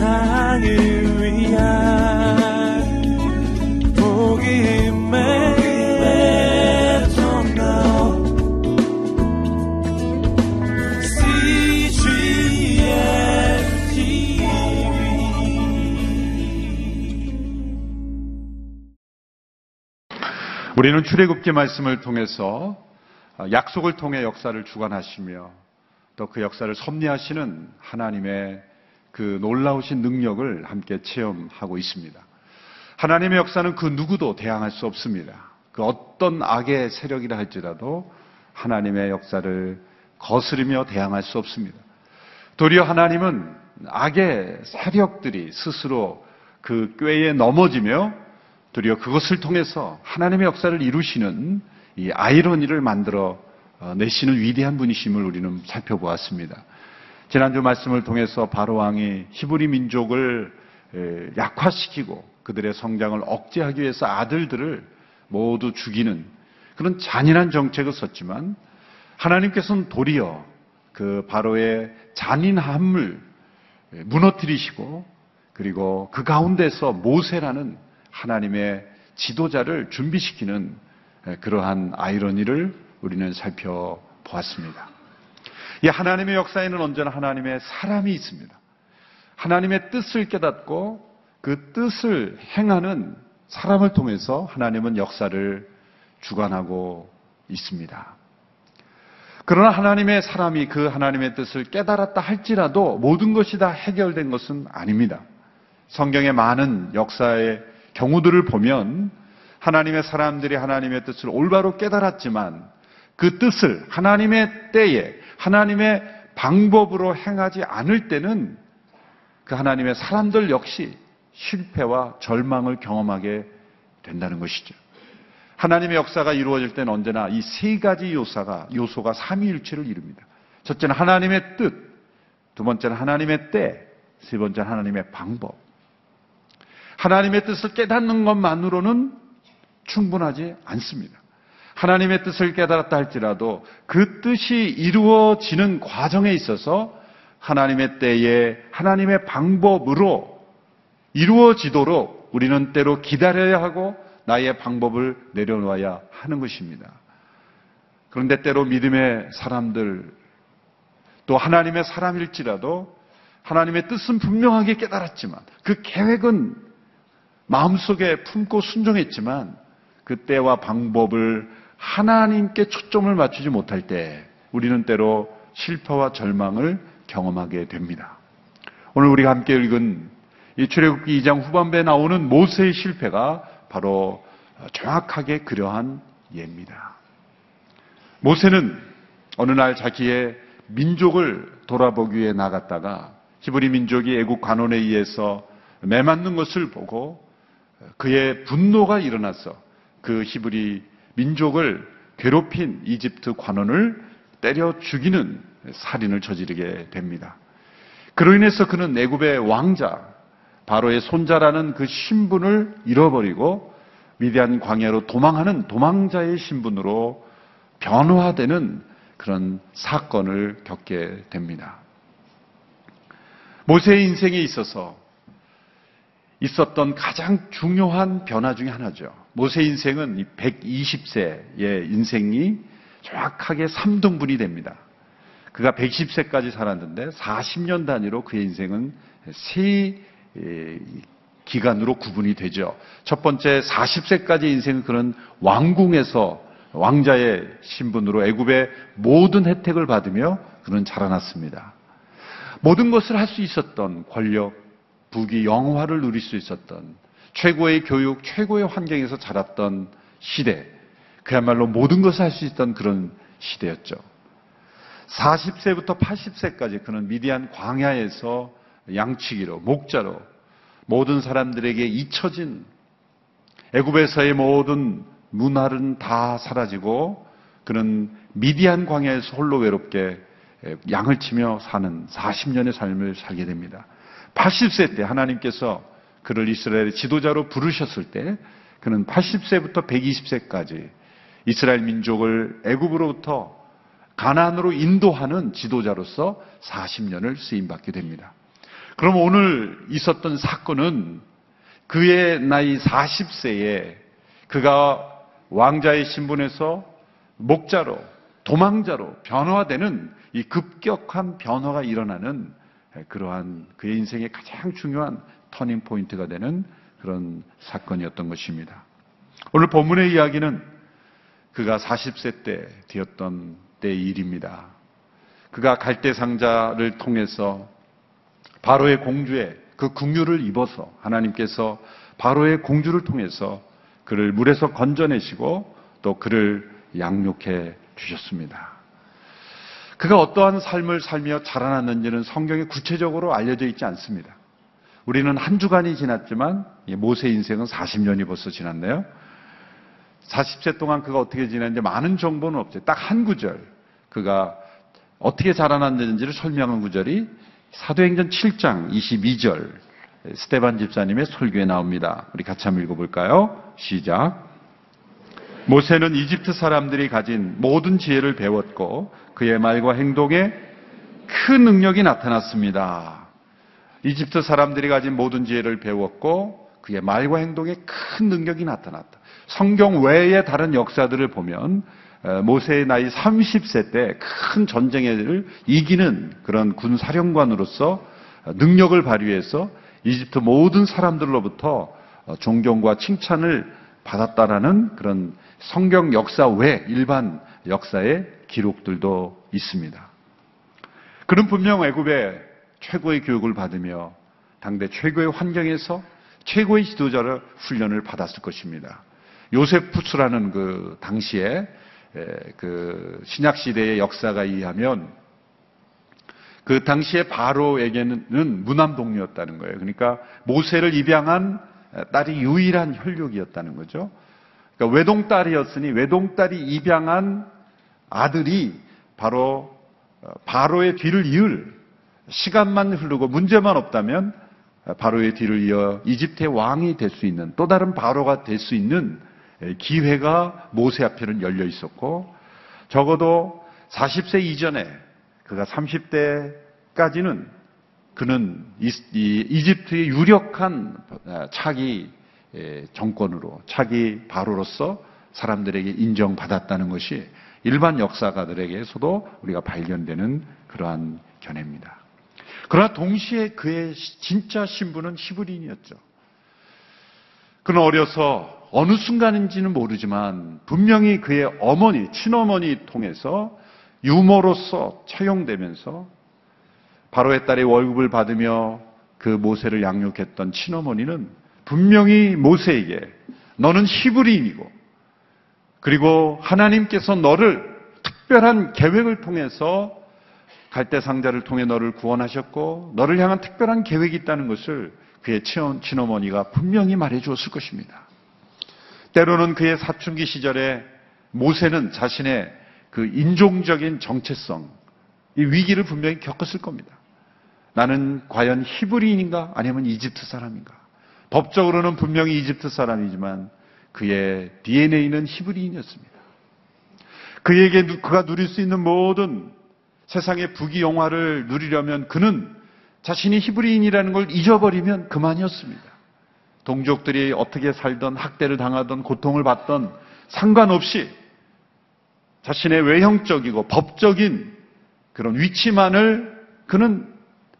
세상을 위한 복음의 우리는 출애굽기 말씀을 통해서 약속을 통해 역사를 주관하시며 또 그 역사를 섭리하시는 하나님의 그 놀라우신 능력을 함께 체험하고 있습니다. 하나님의 역사는 그 누구도 대항할 수 없습니다. 그 어떤 악의 세력이라 할지라도 하나님의 역사를 거스르며 대항할 수 없습니다. 도리어 하나님은 악의 세력들이 스스로 그 꾀에 넘어지며 도리어 그것을 통해서 하나님의 역사를 이루시는 이 아이러니를 만들어 어, 내시는 위대한 분이심을 우리는 살펴보았습니다. 지난주 말씀을 통해서 바로 왕이 히브리 민족을 에, 약화시키고 그들의 성장을 억제하기 위해서 아들들을 모두 죽이는 그런 잔인한 정책을 썼지만 하나님께서는 도리어 그 바로의 잔인함을 무너뜨리시고 그리고 그 가운데서 모세라는 하나님의 지도자를 준비시키는 그러한 아이러니를 우리는 살펴보았습니다. 이 하나님의 역사에는 언제나 하나님의 사람이 있습니다. 하나님의 뜻을 깨닫고 그 뜻을 행하는 사람을 통해서 하나님은 역사를 주관하고 있습니다. 그러나 하나님의 사람이 그 하나님의 뜻을 깨달았다 할지라도 모든 것이 다 해결된 것은 아닙니다. 성경의 많은 역사의 경우들을 보면 하나님의 사람들이 하나님의 뜻을 올바로 깨달았지만 그 뜻을 하나님의 때에 하나님의 방법으로 행하지 않을 때는 그 하나님의 사람들 역시 실패와 절망을 경험하게 된다는 것이죠. 하나님의 역사가 이루어질 때는 언제나 이 세 가지 요소가, 요소가 삼위일체를 이룹니다. 첫째는 하나님의 뜻, 두 번째는 하나님의 때, 세 번째는 하나님의 방법. 하나님의 뜻을 깨닫는 것만으로는 충분하지 않습니다. 하나님의 뜻을 깨달았다 할지라도 그 뜻이 이루어지는 과정에 있어서 하나님의 때에 하나님의 방법으로 이루어지도록 우리는 때로 기다려야 하고 나의 방법을 내려놓아야 하는 것입니다. 그런데 때로 믿음의 사람들 또 하나님의 사람일지라도 하나님의 뜻은 분명하게 깨달았지만 그 계획은 마음속에 품고 순종했지만 그 때와 방법을 하나님께 초점을 맞추지 못할 때 우리는 때로 실패와 절망을 경험하게 됩니다. 오늘 우리가 함께 읽은 이 출애굽기 2장 후반부에 나오는 모세의 실패가 바로 정확하게 그러한 예입니다. 모세는 어느 날 자기의 민족을 돌아보기 위해 나갔다가 히브리 민족이 애국 관원에 의해서 매맞는 것을 보고 그의 분노가 일어나서 그 히브리 민족을 괴롭힌 이집트 관원을 때려 죽이는 살인을 저지르게 됩니다. 그로 인해서 그는 애굽의 왕자 바로의 손자라는 그 신분을 잃어버리고 미디안 광야로 도망하는 도망자의 신분으로 변화되는 그런 사건을 겪게 됩니다. 모세의 인생에 있어서 있었던 가장 중요한 변화 중의 하나죠. 모세 인생은 120세의 인생이 정확하게 3등분이 됩니다. 그가 110세까지 살았는데 40년 단위로 그의 인생은 세 기간으로 구분이 되죠. 첫 번째 40세까지 인생은 그는 왕궁에서 왕자의 신분으로 애굽의 모든 혜택을 받으며 그는 자라났습니다. 모든 것을 할 수 있었던 권력, 부귀, 영화를 누릴 수 있었던 최고의 교육, 최고의 환경에서 자랐던 시대, 그야말로 모든 것을 할 수 있던 그런 시대였죠. 40세부터 80세까지 그는 미디안 광야에서 양치기로, 목자로 모든 사람들에게 잊혀진 애굽에서의 모든 문화는 다 사라지고 그는 미디안 광야에서 홀로 외롭게 양을 치며 사는 40년의 삶을 살게 됩니다. 80세 때 하나님께서 그를 이스라엘의 지도자로 부르셨을 때 그는 80세부터 120세까지 이스라엘 민족을 애굽으로부터 가나안으로 인도하는 지도자로서 40년을 쓰임 받게 됩니다. 그럼 오늘 있었던 사건은 그의 나이 40세에 그가 왕자의 신분에서 목자로 도망자로 변화되는 이 급격한 변화가 일어나는 그러한 그의 인생의 가장 중요한 터닝 포인트가 되는 그런 사건이었던 것입니다. 오늘 본문의 이야기는 그가 40세 때 되었던 때의 일입니다. 그가 갈대 상자를 통해서 바로의 공주의 그 궁유를 입어서 하나님께서 바로의 공주를 통해서 그를 물에서 건져내시고 또 그를 양육해 주셨습니다. 그가 어떠한 삶을 살며 자라났는지는 성경에 구체적으로 알려져 있지 않습니다. 우리는 한 주간이 지났지만 모세 인생은 40년이 벌써 지났네요. 40세 동안 그가 어떻게 지냈는지 많은 정보는 없어요. 딱 한 구절. 그가 어떻게 자라났는지를 설명한 구절이 사도행전 7장 22절 스테반 집사님의 설교에 나옵니다. 우리 같이 한번 읽어볼까요? 시작. 모세는 이집트 사람들이 가진 모든 지혜를 배웠고 그의 말과 행동에 큰 능력이 나타났습니다. 이집트 사람들이 가진 모든 지혜를 배웠고 그의 말과 행동에 큰 능력이 나타났다. 성경 외의 다른 역사들을 보면 모세의 나이 30세 때 큰 전쟁을 이기는 그런 군 사령관으로서 능력을 발휘해서 이집트 모든 사람들로부터 존경과 칭찬을 받았다라는 그런 성경 역사 외 일반 역사의 기록들도 있습니다. 그는 분명 애굽의 최고의 교육을 받으며 당대 최고의 환경에서 최고의 지도자를 훈련을 받았을 것입니다. 요세푸스라는 그 당시에 그 신약 시대의 역사가 이해하면 그 당시에 바로에게는 무남 동료였다는 거예요. 그러니까 모세를 입양한 딸이 유일한 혈육이었다는 거죠. 그러니까 외동딸이었으니 외동딸이 입양한 아들이 바로 어, 바로의 뒤를 이을 시간만 흐르고 문제만 없다면 바로의 뒤를 이어 이집트의 왕이 될 수 있는 또 다른 바로가 될 수 있는 기회가 모세 앞에는 열려 있었고 적어도 40세 이전에 그가 30대까지는 그는 이집트의 유력한 차기 정권으로 차기 바로로서 사람들에게 인정받았다는 것이 일반 역사가들에게서도 우리가 발견되는 그러한 견해입니다. 그러나 동시에 그의 진짜 신분은 히브리인이었죠. 그는 어려서 어느 순간인지는 모르지만 분명히 그의 어머니, 친어머니 통해서 유모로서 채용되면서 바로의 딸의 월급을 받으며 그 모세를 양육했던 친어머니는 분명히 모세에게 너는 히브리인이고 그리고 하나님께서 너를 특별한 계획을 통해서 갈대 상자를 통해 너를 구원하셨고 너를 향한 특별한 계획이 있다는 것을 그의 친어머니가 분명히 말해 주었을 것입니다. 때로는 그의 사춘기 시절에 모세는 자신의 그 인종적인 정체성, 이 위기를 분명히 겪었을 겁니다. 나는 과연 히브리인인가 아니면 이집트 사람인가? 법적으로는 분명히 이집트 사람이지만 그의 DNA는 히브리인이었습니다. 그에게 그가 누릴 수 있는 모든 세상의 부귀영화를 누리려면 그는 자신이 히브리인이라는 걸 잊어버리면 그만이었습니다. 동족들이 어떻게 살던 학대를 당하던 고통을 받던 상관없이 자신의 외형적이고 법적인 그런 위치만을 그는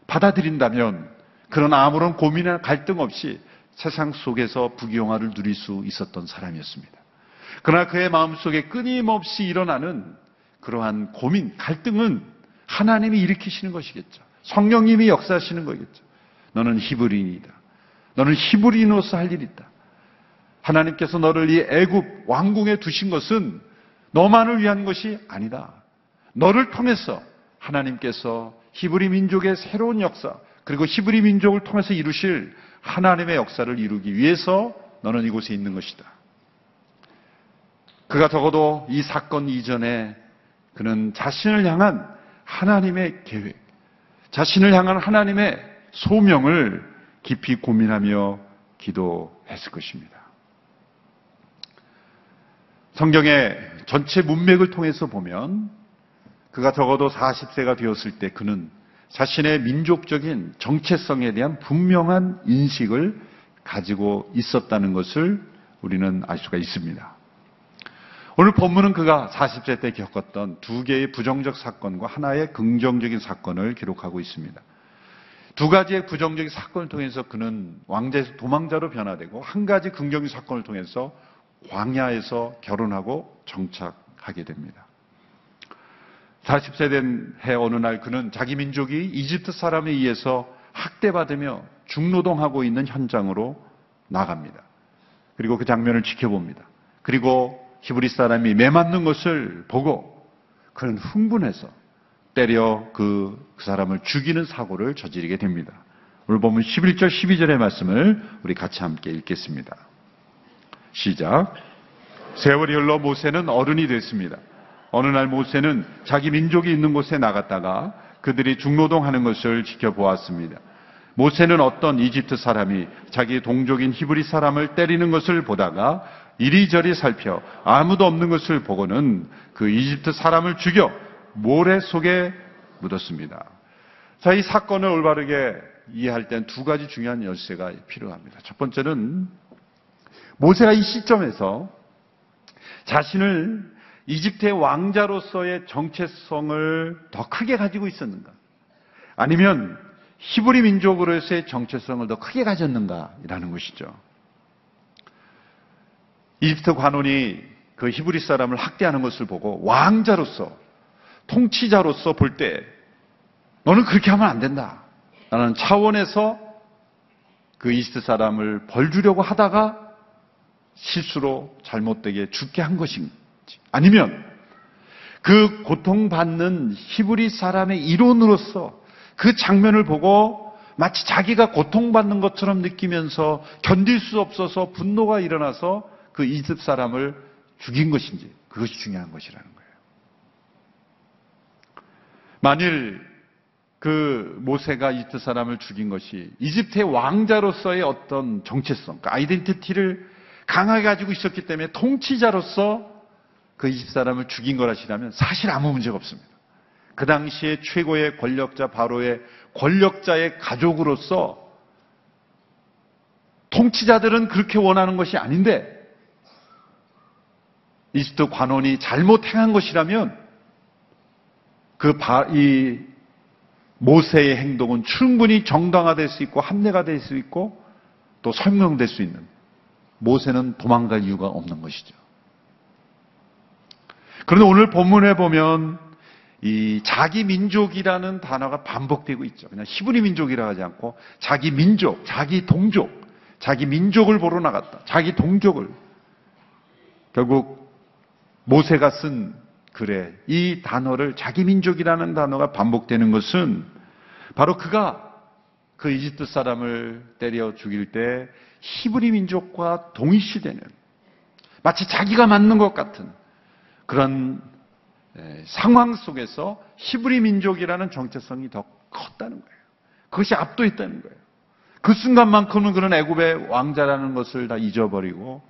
받아들인다면 그런 아무런 고민이나 갈등 없이 세상 속에서 부귀영화를 누릴 수 있었던 사람이었습니다. 그러나 그의 마음속에 끊임없이 일어나는 그러한 고민, 갈등은 하나님이 일으키시는 것이겠죠. 성령님이 역사하시는 거겠죠. 너는 히브리인이다. 너는 히브리인으로서 할 일이 있다. 하나님께서 너를 이 애굽 왕궁에 두신 것은 너만을 위한 것이 아니다. 너를 통해서 하나님께서 히브리 민족의 새로운 역사, 그리고 히브리 민족을 통해서 이루실 하나님의 역사를 이루기 위해서 너는 이곳에 있는 것이다. 그가 적어도 이 사건 이전에 그는 자신을 향한 하나님의 계획, 자신을 향한 하나님의 소명을 깊이 고민하며 기도했을 것입니다. 성경의 전체 문맥을 통해서 보면 그가 적어도 40세가 되었을 때 그는 자신의 민족적인 정체성에 대한 분명한 인식을 가지고 있었다는 것을 우리는 알 수가 있습니다. 오늘 본문은 그가 40세 때 겪었던 두 개의 부정적 사건과 하나의 긍정적인 사건을 기록하고 있습니다. 두 가지의 부정적인 사건을 통해서 그는 왕자에서 도망자로 변화되고 한 가지 긍정적인 사건을 통해서 광야에서 결혼하고 정착하게 됩니다. 40세 된 해 어느 날 그는 자기 민족이 이집트 사람에 의해서 학대받으며 중노동하고 있는 현장으로 나갑니다. 그리고 그 장면을 지켜봅니다. 그리고 히브리 사람이 매맞는 것을 보고 그는 흥분해서 때려 그, 그 사람을 죽이는 사고를 저지르게 됩니다. 오늘 보면 11절 12절의 말씀을 우리 같이 함께 읽겠습니다. 시작. 세월이 흘러 모세는 어른이 됐습니다. 어느 날 모세는 자기 민족이 있는 곳에 나갔다가 그들이 중노동하는 것을 지켜보았습니다. 모세는 어떤 이집트 사람이 자기 동족인 히브리 사람을 때리는 것을 보다가 이리저리 살펴 아무도 없는 것을 보고는 그 이집트 사람을 죽여 모래 속에 묻었습니다. 자, 이 사건을 올바르게 이해할 땐 두 가지 중요한 열쇠가 필요합니다. 첫 번째는 모세가 이 시점에서 자신을 이집트의 왕자로서의 정체성을 더 크게 가지고 있었는가? 아니면 히브리 민족으로서의 정체성을 더 크게 가졌는가라는 것이죠. 이집트 관원이 그 히브리 사람을 학대하는 것을 보고 왕자로서 통치자로서 볼 때 너는 그렇게 하면 안 된다. 라는 차원에서 그 이집트 사람을 벌 주려고 하다가 실수로 잘못되게 죽게 한 것인지 아니면 그 고통받는 히브리 사람의 이론으로서 그 장면을 보고 마치 자기가 고통받는 것처럼 느끼면서 견딜 수 없어서 분노가 일어나서 그 이집트 사람을 죽인 것인지 그것이 중요한 것이라는 거예요. 만일 그 모세가 이집트 사람을 죽인 것이 이집트의 왕자로서의 어떤 정체성, 그 아이덴티티를 강하게 가지고 있었기 때문에 통치자로서 그 이집트 사람을 죽인 거라시라면 사실 아무 문제가 없습니다. 그 당시에 최고의 권력자 바로의 권력자의 가족으로서 통치자들은 그렇게 원하는 것이 아닌데 이집트 관원이 잘못 행한 것이라면 그이 모세의 행동은 충분히 정당화될 수 있고 합리가 될 수 있고 또 설명될 수 있는 모세는 도망갈 이유가 없는 것이죠. 그런데 오늘 본문에 보면 이 자기 민족이라는 단어가 반복되고 있죠. 그냥 히브리 민족이라 하지 않고 자기 민족, 자기 동족, 자기 민족을 보러 나갔다. 자기 동족을 결국 모세가 쓴 그래. 이 단어를 자기 민족이라는 단어가 반복되는 것은 바로 그가 그 이집트 사람을 때려 죽일 때 히브리 민족과 동일시되는 마치 자기가 맞는 것 같은 그런 상황 속에서 히브리 민족이라는 정체성이 더 컸다는 거예요. 그것이 압도했다는 거예요. 그 순간만큼은 그런 애굽의 왕자라는 것을 다 잊어버리고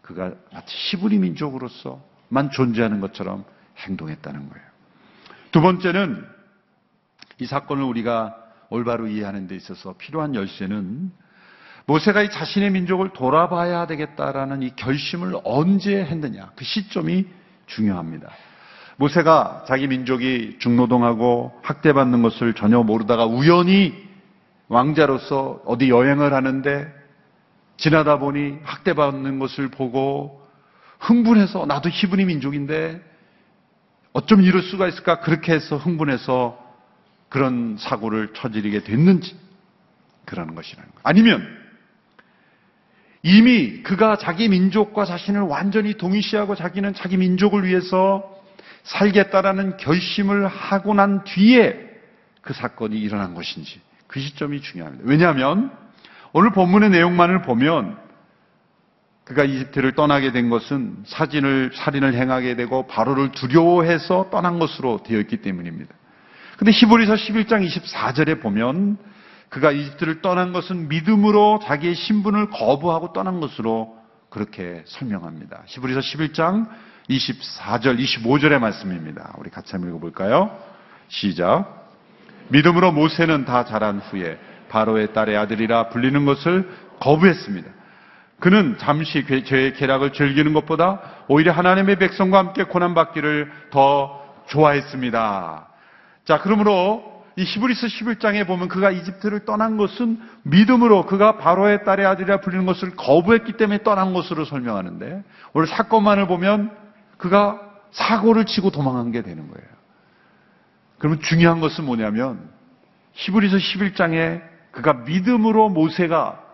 그가 마치 히브리 민족으로서 만 존재하는 것처럼 행동했다는 거예요. 두 번째는 이 사건을 우리가 올바로 이해하는 데 있어서 필요한 열쇠는 모세가 이 자신의 민족을 돌아봐야 되겠다라는 이 결심을 언제 했느냐. 그 시점이 중요합니다. 모세가 자기 민족이 중노동하고 학대받는 것을 전혀 모르다가 우연히 왕자로서 어디 여행을 하는데 지나다 보니 학대받는 것을 보고 흥분해서 나도 히브리 민족인데 어쩜 이럴 수가 있을까 그렇게 해서 흥분해서 그런 사고를 저지르게 됐는지 그러는 것이라는 거. 아니면 이미 그가 자기 민족과 자신을 완전히 동일시하고 자기는 자기 민족을 위해서 살겠다라는 결심을 하고 난 뒤에 그 사건이 일어난 것인지 그 시점이 중요합니다. 왜냐하면 오늘 본문의 내용만을 보면 그가 이집트를 떠나게 된 것은 사진을 살인을 행하게 되고 바로를 두려워해서 떠난 것으로 되어 있기 때문입니다. 근데 히브리서 11장 24절에 보면 그가 이집트를 떠난 것은 믿음으로 자기의 신분을 거부하고 떠난 것으로 그렇게 설명합니다. 히브리서 11장 24절, 25절의 말씀입니다. 우리 같이 한번 읽어볼까요? 시작. 믿음으로 모세는 다 자란 후에 바로의 딸의 아들이라 불리는 것을 거부했습니다. 그는 잠시 죄의 쾌락을 즐기는 것보다 오히려 하나님의 백성과 함께 고난받기를 더 좋아했습니다. 자, 그러므로 이 히브리스 11장에 보면 그가 이집트를 떠난 것은 믿음으로 그가 바로의 딸의 아들이라 불리는 것을 거부했기 때문에 떠난 것으로 설명하는데 오늘 사건만을 보면 그가 사고를 치고 도망한 게 되는 거예요. 그러면 중요한 것은 뭐냐면 히브리서 11장에 그가 믿음으로 모세가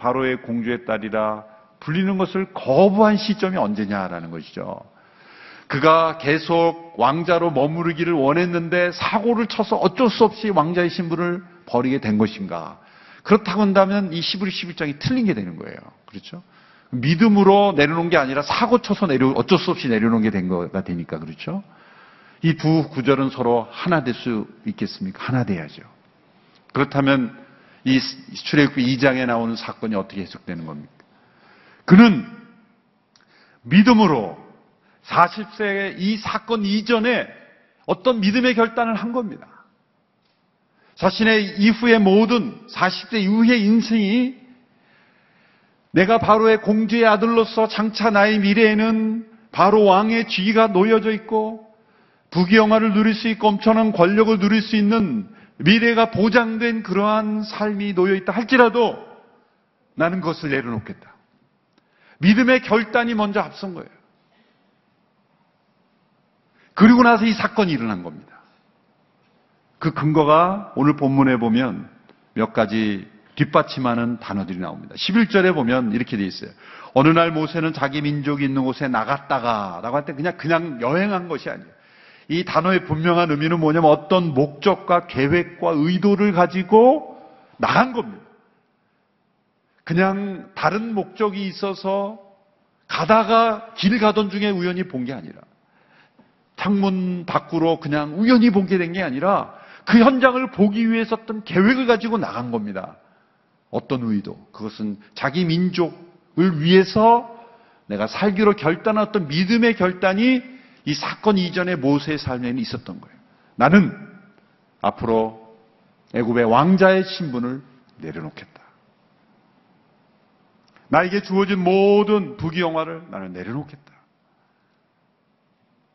바로의 공주의 딸이라 불리는 것을 거부한 시점이 언제냐라는 것이죠. 그가 계속 왕자로 머무르기를 원했는데 사고를 쳐서 어쩔 수 없이 왕자의 신분을 버리게 된 것인가? 그렇다고 한다면 이 시브리 11장이 틀린 게 되는 거예요. 그렇죠? 믿음으로 내려놓은 게 아니라 사고 쳐서 내려 어쩔 수 없이 내려놓은 게 된 거가 되니까 그렇죠? 이 두 구절은 서로 하나 될 수 있겠습니까? 하나 돼야죠. 그렇다면 이 출애굽기 2장에 나오는 사건이 어떻게 해석되는 겁니까? 그는 믿음으로 40세의 이 사건 이전에 어떤 믿음의 결단을 한 겁니다. 자신의 이후의 모든 40대 이후의 인생이 내가 바로의 공주의 아들로서 장차 나의 미래에는 바로 왕의 지위가 놓여져 있고 부귀영화를 누릴 수 있고 엄청난 권력을 누릴 수 있는 미래가 보장된 그러한 삶이 놓여 있다 할지라도 나는 그것을 내려놓겠다. 믿음의 결단이 먼저 앞선 거예요. 그리고 나서 이 사건이 일어난 겁니다. 그 근거가 오늘 본문에 보면 몇 가지 뒷받침하는 단어들이 나옵니다. 11절에 보면 이렇게 돼 있어요. 어느 날 모세는 자기 민족이 있는 곳에 나갔다가 라고 할 때 그냥 그냥 여행한 것이 아니에요. 이 단어의 분명한 의미는 뭐냐면 어떤 목적과 계획과 의도를 가지고 나간 겁니다. 그냥 다른 목적이 있어서 가다가 길 가던 중에 우연히 본 게 아니라 창문 밖으로 그냥 우연히 보게 된 게 아니라 그 현장을 보기 위해서 어떤 계획을 가지고 나간 겁니다. 어떤 의도? 그것은 자기 민족을 위해서 내가 살기로 결단한 어떤 믿음의 결단이 이 사건 이전의 모세의 삶에는 있었던 거예요. 나는 앞으로 애굽의 왕자의 신분을 내려놓겠다. 나에게 주어진 모든 부귀영화를 나는 내려놓겠다.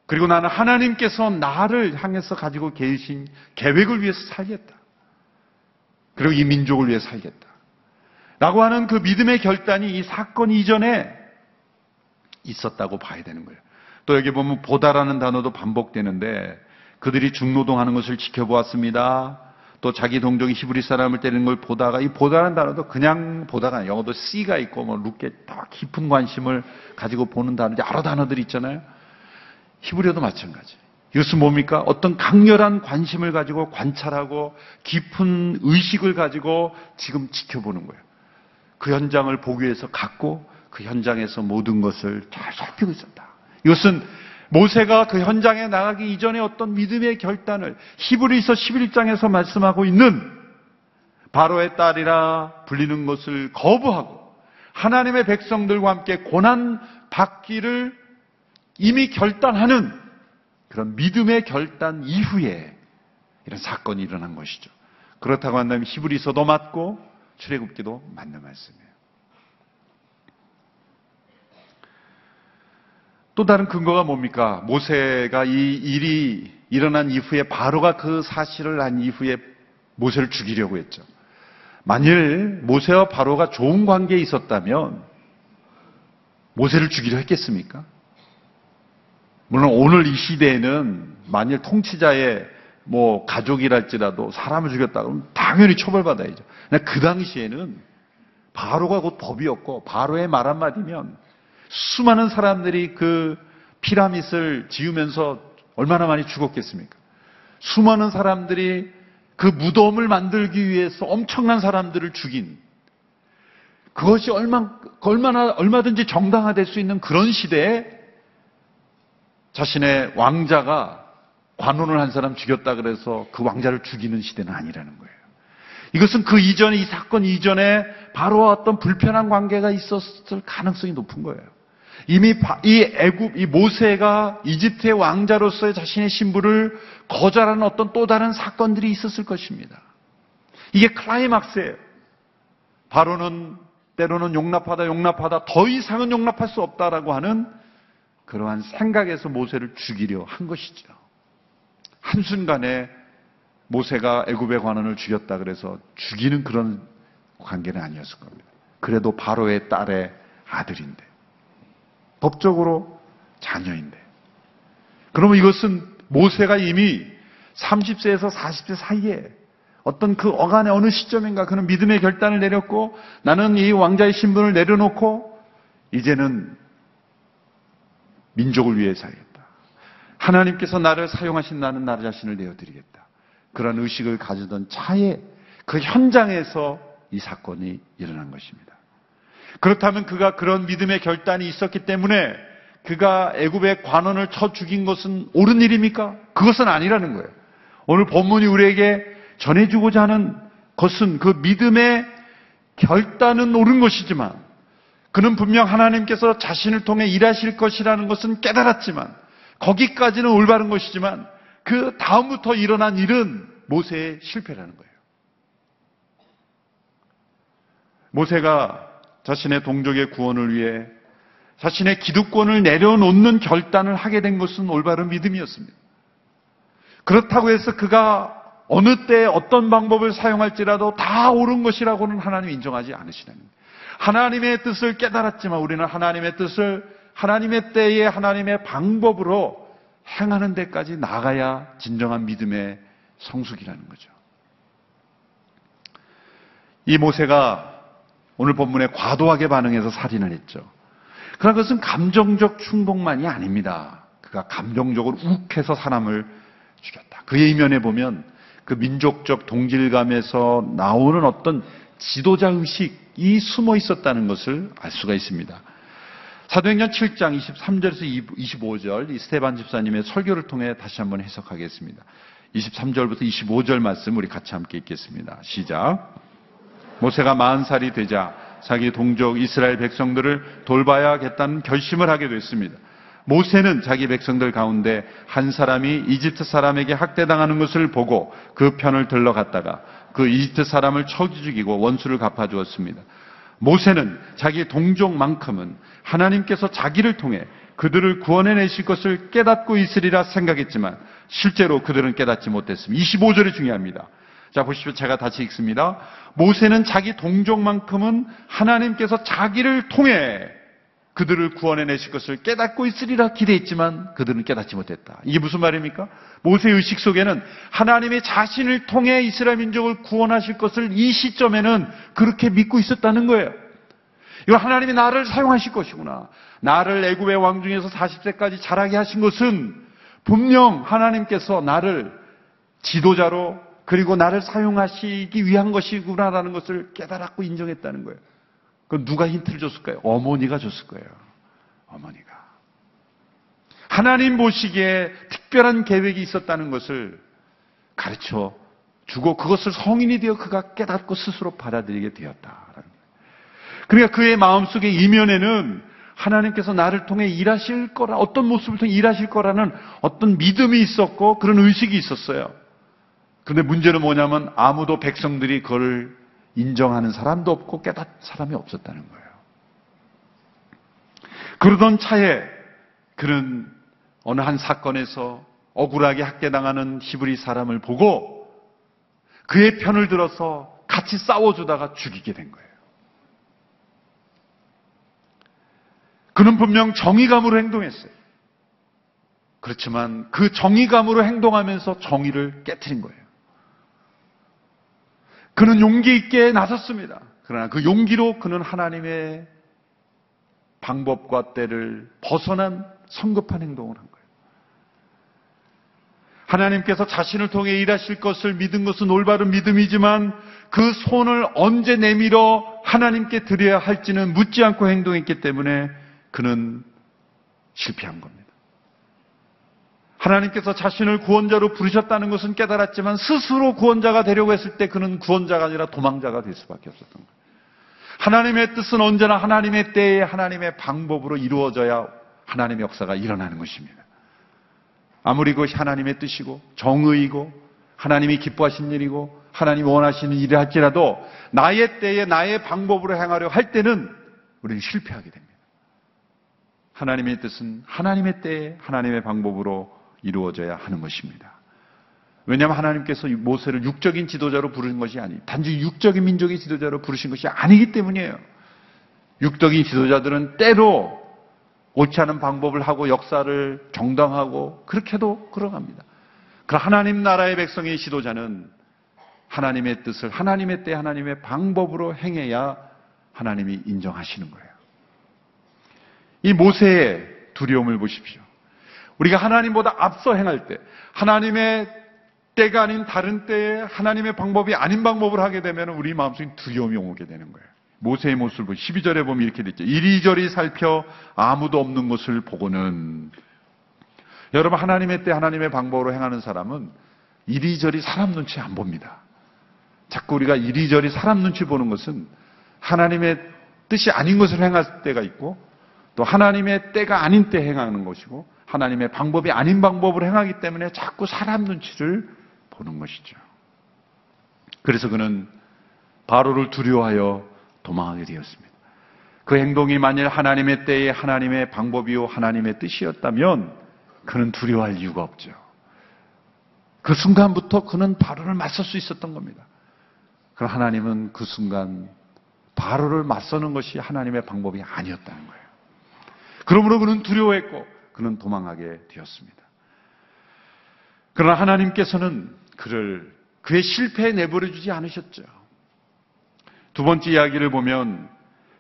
그리고 나는 하나님께서 나를 향해서 가지고 계신 계획을 위해서 살겠다. 그리고 이 민족을 위해 살겠다. 라고 하는 그 믿음의 결단이 이 사건 이전에 있었다고 봐야 되는 거예요. 또 여기 보면 보다라는 단어도 반복되는데 그들이 중노동하는 것을 지켜보았습니다. 또 자기 동족이 히브리 사람을 때리는 걸 보다가 이 보다라는 단어도 그냥 보다가 영어도 C가 있고 뭐 룩게 더 깊은 관심을 가지고 보는 단어 여러 단어들이 있잖아요. 히브리어도 마찬가지. 이것은 뭡니까? 어떤 강렬한 관심을 가지고 관찰하고 깊은 의식을 가지고 지금 지켜보는 거예요. 그 현장을 보기 위해서 갔고 그 현장에서 모든 것을 잘 살피고 있었다. 이것은 모세가 그 현장에 나가기 이전에 어떤 믿음의 결단을 히브리서 11장에서 말씀하고 있는 바로의 딸이라 불리는 것을 거부하고 하나님의 백성들과 함께 고난 받기를 이미 결단하는 그런 믿음의 결단 이후에 이런 사건이 일어난 것이죠. 그렇다고 한다면 히브리서도 맞고 출애굽기도 맞는 말씀이에요. 또 다른 근거가 뭡니까? 모세가 이 일이 일어난 이후에 바로가 그 사실을 한 이후에 모세를 죽이려고 했죠. 만일 모세와 바로가 좋은 관계에 있었다면 모세를 죽이려 했겠습니까? 물론 오늘 이 시대에는 만일 통치자의 뭐 가족이랄지라도 사람을 죽였다 그러면 당연히 처벌받아야죠. 그 당시에는 바로가 곧 법이었고 바로의 말 한마디면 수많은 사람들이 그 피라밋을 지으면서 얼마나 많이 죽었겠습니까? 수많은 사람들이 그 무덤을 만들기 위해서 엄청난 사람들을 죽인 그것이 얼마, 얼마나, 얼마든지 정당화될 수 있는 그런 시대에 자신의 왕자가 관원을 한 사람 죽였다 그래서 그 왕자를 죽이는 시대는 아니라는 거예요. 이것은 그 이전에, 이 사건 이전에 바로 어떤 불편한 관계가 있었을 가능성이 높은 거예요. 이미 이 애굽 이 모세가 이집트의 왕자로서의 자신의 신부를 거절하는 어떤 또 다른 사건들이 있었을 것입니다. 이게 클라이막스예요. 바로는 때로는 용납하다 용납하다 더 이상은 용납할 수 없다라고 하는 그러한 생각에서 모세를 죽이려 한 것이죠. 한순간에 모세가 애굽의 관원을 죽였다 그래서 죽이는 그런 관계는 아니었을 겁니다. 그래도 바로의 딸의 아들인데 법적으로 자녀인데 그러면 이것은 모세가 이미 30세에서 40세 사이에 어떤 그 어간의 어느 시점인가 그는 믿음의 결단을 내렸고 나는 이 왕자의 신분을 내려놓고 이제는 민족을 위해 살겠다. 하나님께서 나를 사용하신 나는 나 자신을 내어드리겠다. 그런 의식을 가지던 차에 그 현장에서 이 사건이 일어난 것입니다. 그렇다면 그가 그런 믿음의 결단이 있었기 때문에 그가 애굽의 관원을 쳐 죽인 것은 옳은 일입니까? 그것은 아니라는 거예요. 오늘 본문이 우리에게 전해주고자 하는 것은 그 믿음의 결단은 옳은 것이지만 그는 분명 하나님께서 자신을 통해 일하실 것이라는 것은 깨달았지만 거기까지는 올바른 것이지만 그 다음부터 일어난 일은 모세의 실패라는 거예요. 모세가 자신의 동족의 구원을 위해 자신의 기득권을 내려놓는 결단을 하게 된 것은 올바른 믿음이었습니다. 그렇다고 해서 그가 어느 때 어떤 방법을 사용할지라도 다 옳은 것이라고는 하나님 인정하지 않으시는 거예요. 하나님의 뜻을 깨달았지만 우리는 하나님의 뜻을 하나님의 때에 하나님의 방법으로 행하는 데까지 나가야 진정한 믿음의 성숙이라는 거죠. 이 모세가 오늘 본문에 과도하게 반응해서 살인을 했죠. 그러나 그것은 감정적 충동만이 아닙니다. 그가 감정적으로 욱해서 사람을 죽였다. 그의 이면에 보면 그 민족적 동질감에서 나오는 어떤 지도자 의식이 숨어 있었다는 것을 알 수가 있습니다. 사도행전 7장 23절에서 25절 이 스테반 집사님의 설교를 통해 다시 한번 해석하겠습니다. 23절부터 25절 말씀 우리 같이 함께 읽겠습니다. 시작. 모세가 40살이 되자 자기 동족 이스라엘 백성들을 돌봐야겠다는 결심을 하게 됐습니다. 모세는 자기 백성들 가운데 한 사람이 이집트 사람에게 학대당하는 것을 보고 그 편을 들러갔다가 그 이집트 사람을 쳐기 죽이고 원수를 갚아주었습니다. 모세는 자기 동족만큼은 하나님께서 자기를 통해 그들을 구원해내실 것을 깨닫고 있으리라 생각했지만 실제로 그들은 깨닫지 못했습니다. 25절이 중요합니다. 자, 보십시오. 제가 다시 읽습니다. 모세는 자기 동족만큼은 하나님께서 자기를 통해 그들을 구원해내실 것을 깨닫고 있으리라 기대했지만 그들은 깨닫지 못했다. 이게 무슨 말입니까? 모세 의식 속에는 하나님의 자신을 통해 이스라엘 민족을 구원하실 것을 이 시점에는 그렇게 믿고 있었다는 거예요. 이거 하나님이 나를 사용하실 것이구나. 나를 애굽의 왕 중에서 40세까지 자라게 하신 것은 분명 하나님께서 나를 지도자로 그리고 나를 사용하시기 위한 것이구나라는 것을 깨달았고 인정했다는 거예요. 그 누가 힌트를 줬을까요? 어머니가 줬을 거예요. 어머니가. 하나님 보시기에 특별한 계획이 있었다는 것을 가르쳐 주고 그것을 성인이 되어 그가 깨닫고 스스로 받아들이게 되었다. 그러니까 그의 마음속에 이면에는 하나님께서 나를 통해 일하실 거라, 어떤 모습을 통해 일하실 거라는 어떤 믿음이 있었고 그런 의식이 있었어요. 그런데 문제는 뭐냐면 아무도 백성들이 그걸 인정하는 사람도 없고 깨닫는 사람이 없었다는 거예요. 그러던 차에 그는 어느 한 사건에서 억울하게 학대당하는 히브리 사람을 보고 그의 편을 들어서 같이 싸워주다가 죽이게 된 거예요. 그는 분명 정의감으로 행동했어요. 그렇지만 그 정의감으로 행동하면서 정의를 깨뜨린 거예요. 그는 용기 있게 나섰습니다. 그러나 그 용기로 그는 하나님의 방법과 때를 벗어난 성급한 행동을 한 거예요. 하나님께서 자신을 통해 일하실 것을 믿은 것은 올바른 믿음이지만 그 손을 언제 내밀어 하나님께 드려야 할지는 묻지 않고 행동했기 때문에 그는 실패한 겁니다. 하나님께서 자신을 구원자로 부르셨다는 것은 깨달았지만 스스로 구원자가 되려고 했을 때 그는 구원자가 아니라 도망자가 될 수밖에 없었던 거예요. 하나님의 뜻은 언제나 하나님의 때에 하나님의 방법으로 이루어져야 하나님의 역사가 일어나는 것입니다. 아무리 그것이 하나님의 뜻이고 정의이고 하나님이 기뻐하신 일이고 하나님이 원하시는 일을 할지라도 나의 때에 나의 방법으로 행하려 할 때는 우리는 실패하게 됩니다. 하나님의 뜻은 하나님의 때에 하나님의 방법으로 이루어져야 하는 것입니다. 왜냐하면 하나님께서 모세를 육적인 지도자로 부르신 것이 아니, 단지 육적인 민족의 지도자로 부르신 것이 아니기 때문이에요. 육적인 지도자들은 때로 옳지 않은 방법을 하고 역사를 정당하고 그렇게도 걸어갑니다. 그 하나님 나라의 백성의 지도자는 하나님의 뜻을 하나님의 때 하나님의 방법으로 행해야 하나님이 인정하시는 거예요. 이 모세의 두려움을 보십시오. 우리가 하나님보다 앞서 행할 때, 하나님의 때가 아닌 다른 때에 하나님의 방법이 아닌 방법을 하게 되면 우리 마음속에 두려움이 오게 되는 거예요. 모세의 모습을 보면 12절에 보면 이렇게 됐죠. 이리저리 살펴 아무도 없는 것을 보고는 여러분 하나님의 때 하나님의 방법으로 행하는 사람은 이리저리 사람 눈치 안 봅니다. 자꾸 우리가 이리저리 사람 눈치 보는 것은 하나님의 뜻이 아닌 것을 행할 때가 있고 또 하나님의 때가 아닌 때 행하는 것이고 하나님의 방법이 아닌 방법을 행하기 때문에 자꾸 사람 눈치를 보는 것이죠. 그래서 그는 바로를 두려워하여 도망하게 되었습니다. 그 행동이 만일 하나님의 때에 하나님의 방법이요 하나님의 뜻이었다면 그는 두려워할 이유가 없죠. 그 순간부터 그는 바로를 맞설 수 있었던 겁니다. 그럼 하나님은 그 순간 바로를 맞서는 것이 하나님의 방법이 아니었다는 거예요. 그러므로 그는 두려워했고 그는 도망하게 되었습니다. 그러나 하나님께서는 그를 그의 실패에 내버려 주지 않으셨죠. 두 번째 이야기를 보면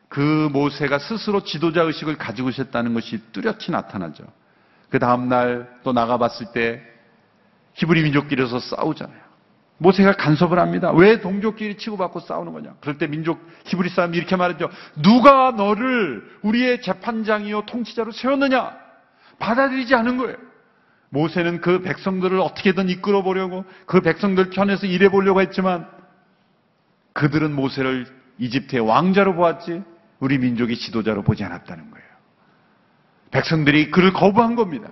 그 모세가 스스로 지도자 의식을 가지고 있었다는 것이 뚜렷이 나타나죠. 그 다음날 또 나가봤을 때 히브리 민족끼리서 싸우잖아요. 모세가 간섭을 합니다. 왜 동족끼리 치고받고 싸우는 거냐? 그럴 때 민족 히브리 사람이 이렇게 말했죠. 누가 너를 우리의 재판장이요 통치자로 세웠느냐? 받아들이지 않은 거예요. 모세는 그 백성들을 어떻게든 이끌어 보려고 그 백성들 편에서 일해 보려고 했지만 그들은 모세를 이집트의 왕자로 보았지 우리 민족의 지도자로 보지 않았다는 거예요. 백성들이 그를 거부한 겁니다.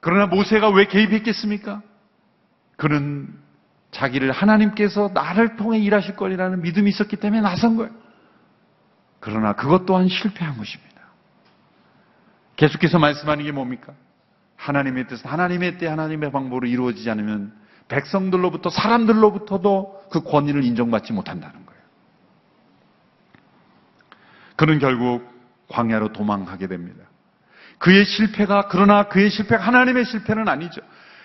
그러나 모세가 왜 개입했겠습니까? 그는 자기를 하나님께서 나를 통해 일하실 거리라는 믿음이 있었기 때문에 나선 거예요. 그러나 그것 또한 실패한 것입니다. 계속해서 말씀하는 게 뭡니까? 하나님의 뜻은 하나님의 때 하나님의 방법으로 이루어지지 않으면 백성들로부터 사람들로부터도 그 권위를 인정받지 못한다는 거예요. 그는 결국 광야로 도망가게 됩니다. 그의 실패가 그러나 그의 실패가 하나님의 실패는 아니죠.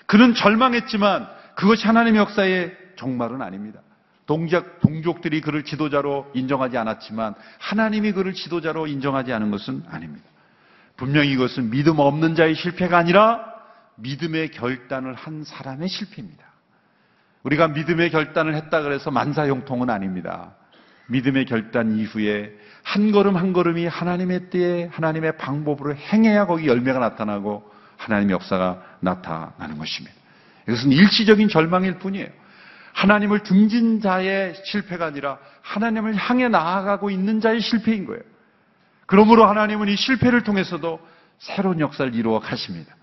그는 절망했지만 그것이 하나님의 역사의 종말은 아닙니다. 동작, 동족들이 그를 지도자로 인정하지 않았지만 하나님이 그를 지도자로 인정하지 않은 것은 아닙니다. 분명히 이것은 믿음 없는 자의 실패가 아니라 믿음의 결단을 한 사람의 실패입니다. 우리가 믿음의 결단을 했다 그래서 만사형통은 아닙니다. 믿음의 결단 이후에 한 걸음 한 걸음이 하나님의 때에 하나님의 방법으로 행해야 거기 열매가 나타나고 하나님의 역사가 나타나는 것입니다. 이것은 일시적인 절망일 뿐이에요. 하나님을 등진 자의 실패가 아니라 하나님을 향해 나아가고 있는 자의 실패인 거예요. 그러므로 하나님은 이 실패를 통해서도 새로운 역사를 이루어 가십니다.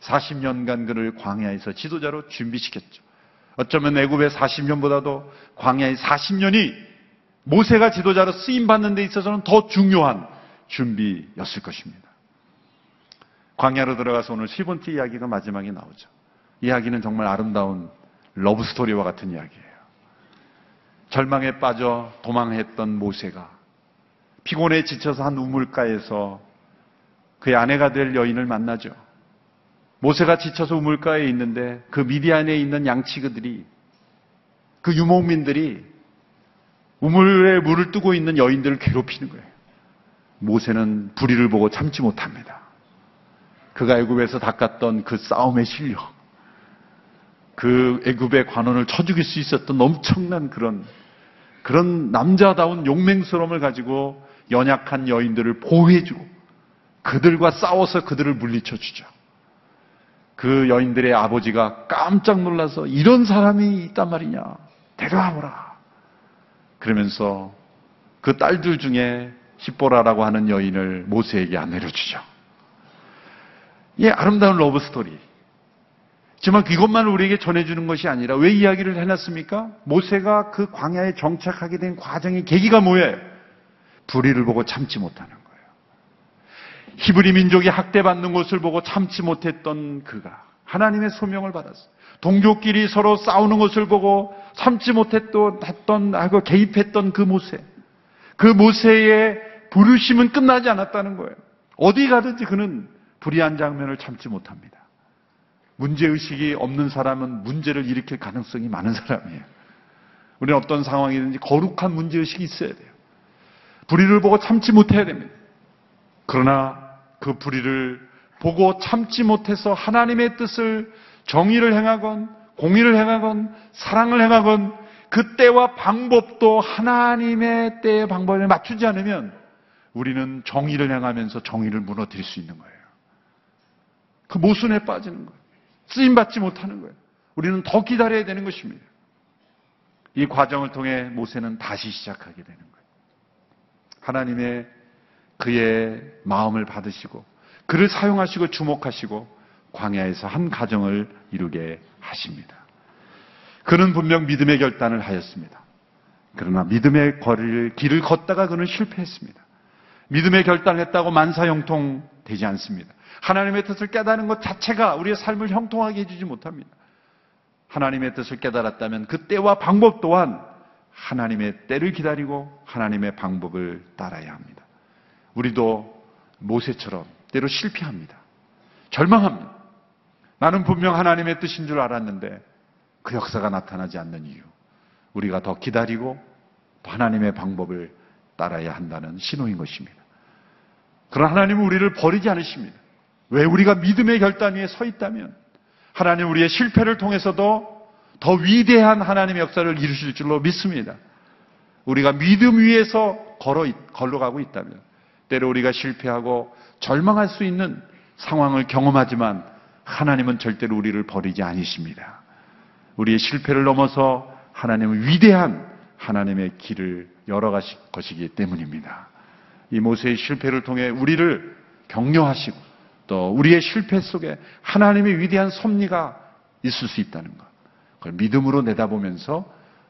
40년간 그를 광야에서 지도자로 준비시켰죠. 어쩌면 애굽의 40년보다도 광야의 40년이 모세가 지도자로 쓰임 받는 데 있어서는 더 중요한 준비였을 것입니다. 광야로 들어가서 오늘 10번째 이야기가 마지막에 나오죠. 이야기는 정말 아름다운 러브 스토리와 같은 이야기예요. 절망에 빠져 도망했던 모세가 피곤에 지쳐서 한 우물가에서 그의 아내가 될 여인을 만나죠. 모세가 지쳐서 우물가에 있는데 그 미디안에 있는 양치기들이 그 유목민들이 우물에 물을 뜨고 있는 여인들을 괴롭히는 거예요. 모세는 불의를 보고 참지 못합니다. 그가 애굽에서 닦았던 그 싸움의 실력, 그 애굽의 관원을 쳐 죽일 수 있었던 엄청난 그런 그런 남자다운 용맹스러움을 가지고 연약한 여인들을 보호해주고 그들과 싸워서 그들을 물리쳐 주죠. 그 여인들의 아버지가 깜짝 놀라서 이런 사람이 있단 말이냐. 데려와보라. 그러면서 그 딸들 중에 십보라라고 하는 여인을 모세에게 아내로 주죠. 예, 아름다운 러브 스토리. 하지만 그것만 우리에게 전해주는 것이 아니라 왜 이야기를 해놨습니까? 모세가 그 광야에 정착하게 된 과정의 계기가 뭐예요? 불의를 보고 참지 못하는 거예요. 히브리 민족이 학대받는 것을 보고 참지 못했던 그가 하나님의 소명을 받았어요. 동족끼리 서로 싸우는 것을 보고 참지 못했던 했던 하고 개입했던 그 모세. 그 모세의 부르심은 끝나지 않았다는 거예요. 어디 가든지 그는 불의한 장면을 참지 못합니다. 문제의식이 없는 사람은 문제를 일으킬 가능성이 많은 사람이에요. 우리는 어떤 상황이든지 거룩한 문제의식이 있어야 돼요. 불의를 보고 참지 못해야 됩니다. 그러나 그 불의를 보고 참지 못해서 하나님의 뜻을 정의를 행하건 공의를 행하건 사랑을 행하건 그 때와 방법도 하나님의 때의 방법에 맞추지 않으면 우리는 정의를 행하면서 정의를 무너뜨릴 수 있는 거예요. 그 모순에 빠지는 거예요. 쓰임 받지 못하는 거예요. 우리는 더 기다려야 되는 것입니다. 이 과정을 통해 모세는 다시 시작하게 되는 거예요. 하나님의 그의 마음을 받으시고 그를 사용하시고 주목하시고 광야에서 한 가정을 이루게 하십니다. 그는 분명 믿음의 결단을 하였습니다. 그러나 믿음의 거리를 길을 걷다가 그는 실패했습니다. 믿음의 결단을 했다고 만사형통 되지 않습니다. 하나님의 뜻을 깨달은 것 자체가 우리의 삶을 형통하게 해주지 못합니다. 하나님의 뜻을 깨달았다면 그 때와 방법 또한 하나님의 때를 기다리고 하나님의 방법을 따라야 합니다. 우리도 모세처럼 때로 실패합니다. 절망합니다. 나는 분명 하나님의 뜻인 줄 알았는데 그 역사가 나타나지 않는 이유. 우리가 더 기다리고 하나님의 방법을 따라야 한다는 신호인 것입니다. 그러나 하나님은 우리를 버리지 않으십니다. 왜 우리가 믿음의 결단 위에 서 있다면 하나님 우리의 실패를 통해서도 더 위대한 하나님의 역사를 이루실 줄로 믿습니다. 우리가 믿음 위에서 걸어, 걸어가고 있다면 때로 우리가 실패하고 절망할 수 있는 상황을 경험하지만 하나님은 절대로 우리를 버리지 않으십니다. 우리의 실패를 넘어서 하나님은 위대한 하나님의 길을 열어가실 것이기 때문입니다. 이 모세의 실패를 통해 우리를 격려하시고 또 우리의 실패 속에 하나님의 위대한 섭리가 있을 수 있다는 것. 그걸 믿음으로 내다보면서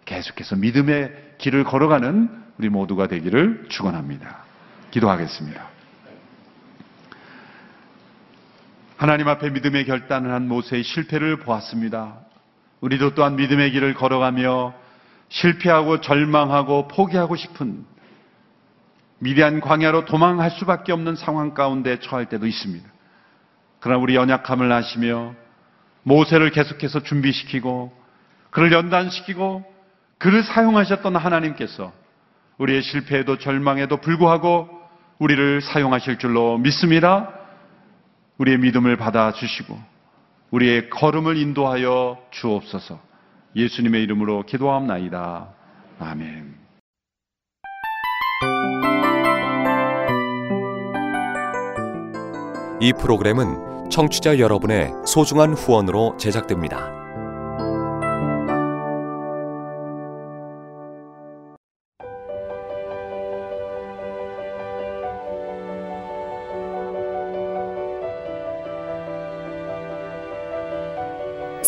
계속해서 믿음의 길을 걸어가는 우리 모두가 되기를 축원합니다. 기도하겠습니다. 하나님 앞에 믿음의 결단을 한 모세의 실패를 보았습니다. 우리도 또한 믿음의 길을 걸어가며 실패하고 절망하고 포기하고 싶은 미대한 광야로 도망할 수밖에 없는 상황 가운데 처할 때도 있습니다. 그러나 우리 연약함을 아시며 모세를 계속해서 준비시키고 그를 연단시키고 그를 사용하셨던 하나님께서 우리의 실패에도 절망에도 불구하고 우리를 사용하실 줄로 믿습니다. 우리의 믿음을 받아주시고 우리의 걸음을 인도하여 주옵소서 예수님의 이름으로 기도함나이다. 아멘. 이 프로그램은 청취자 여러분의 소중한 후원으로 제작됩니다.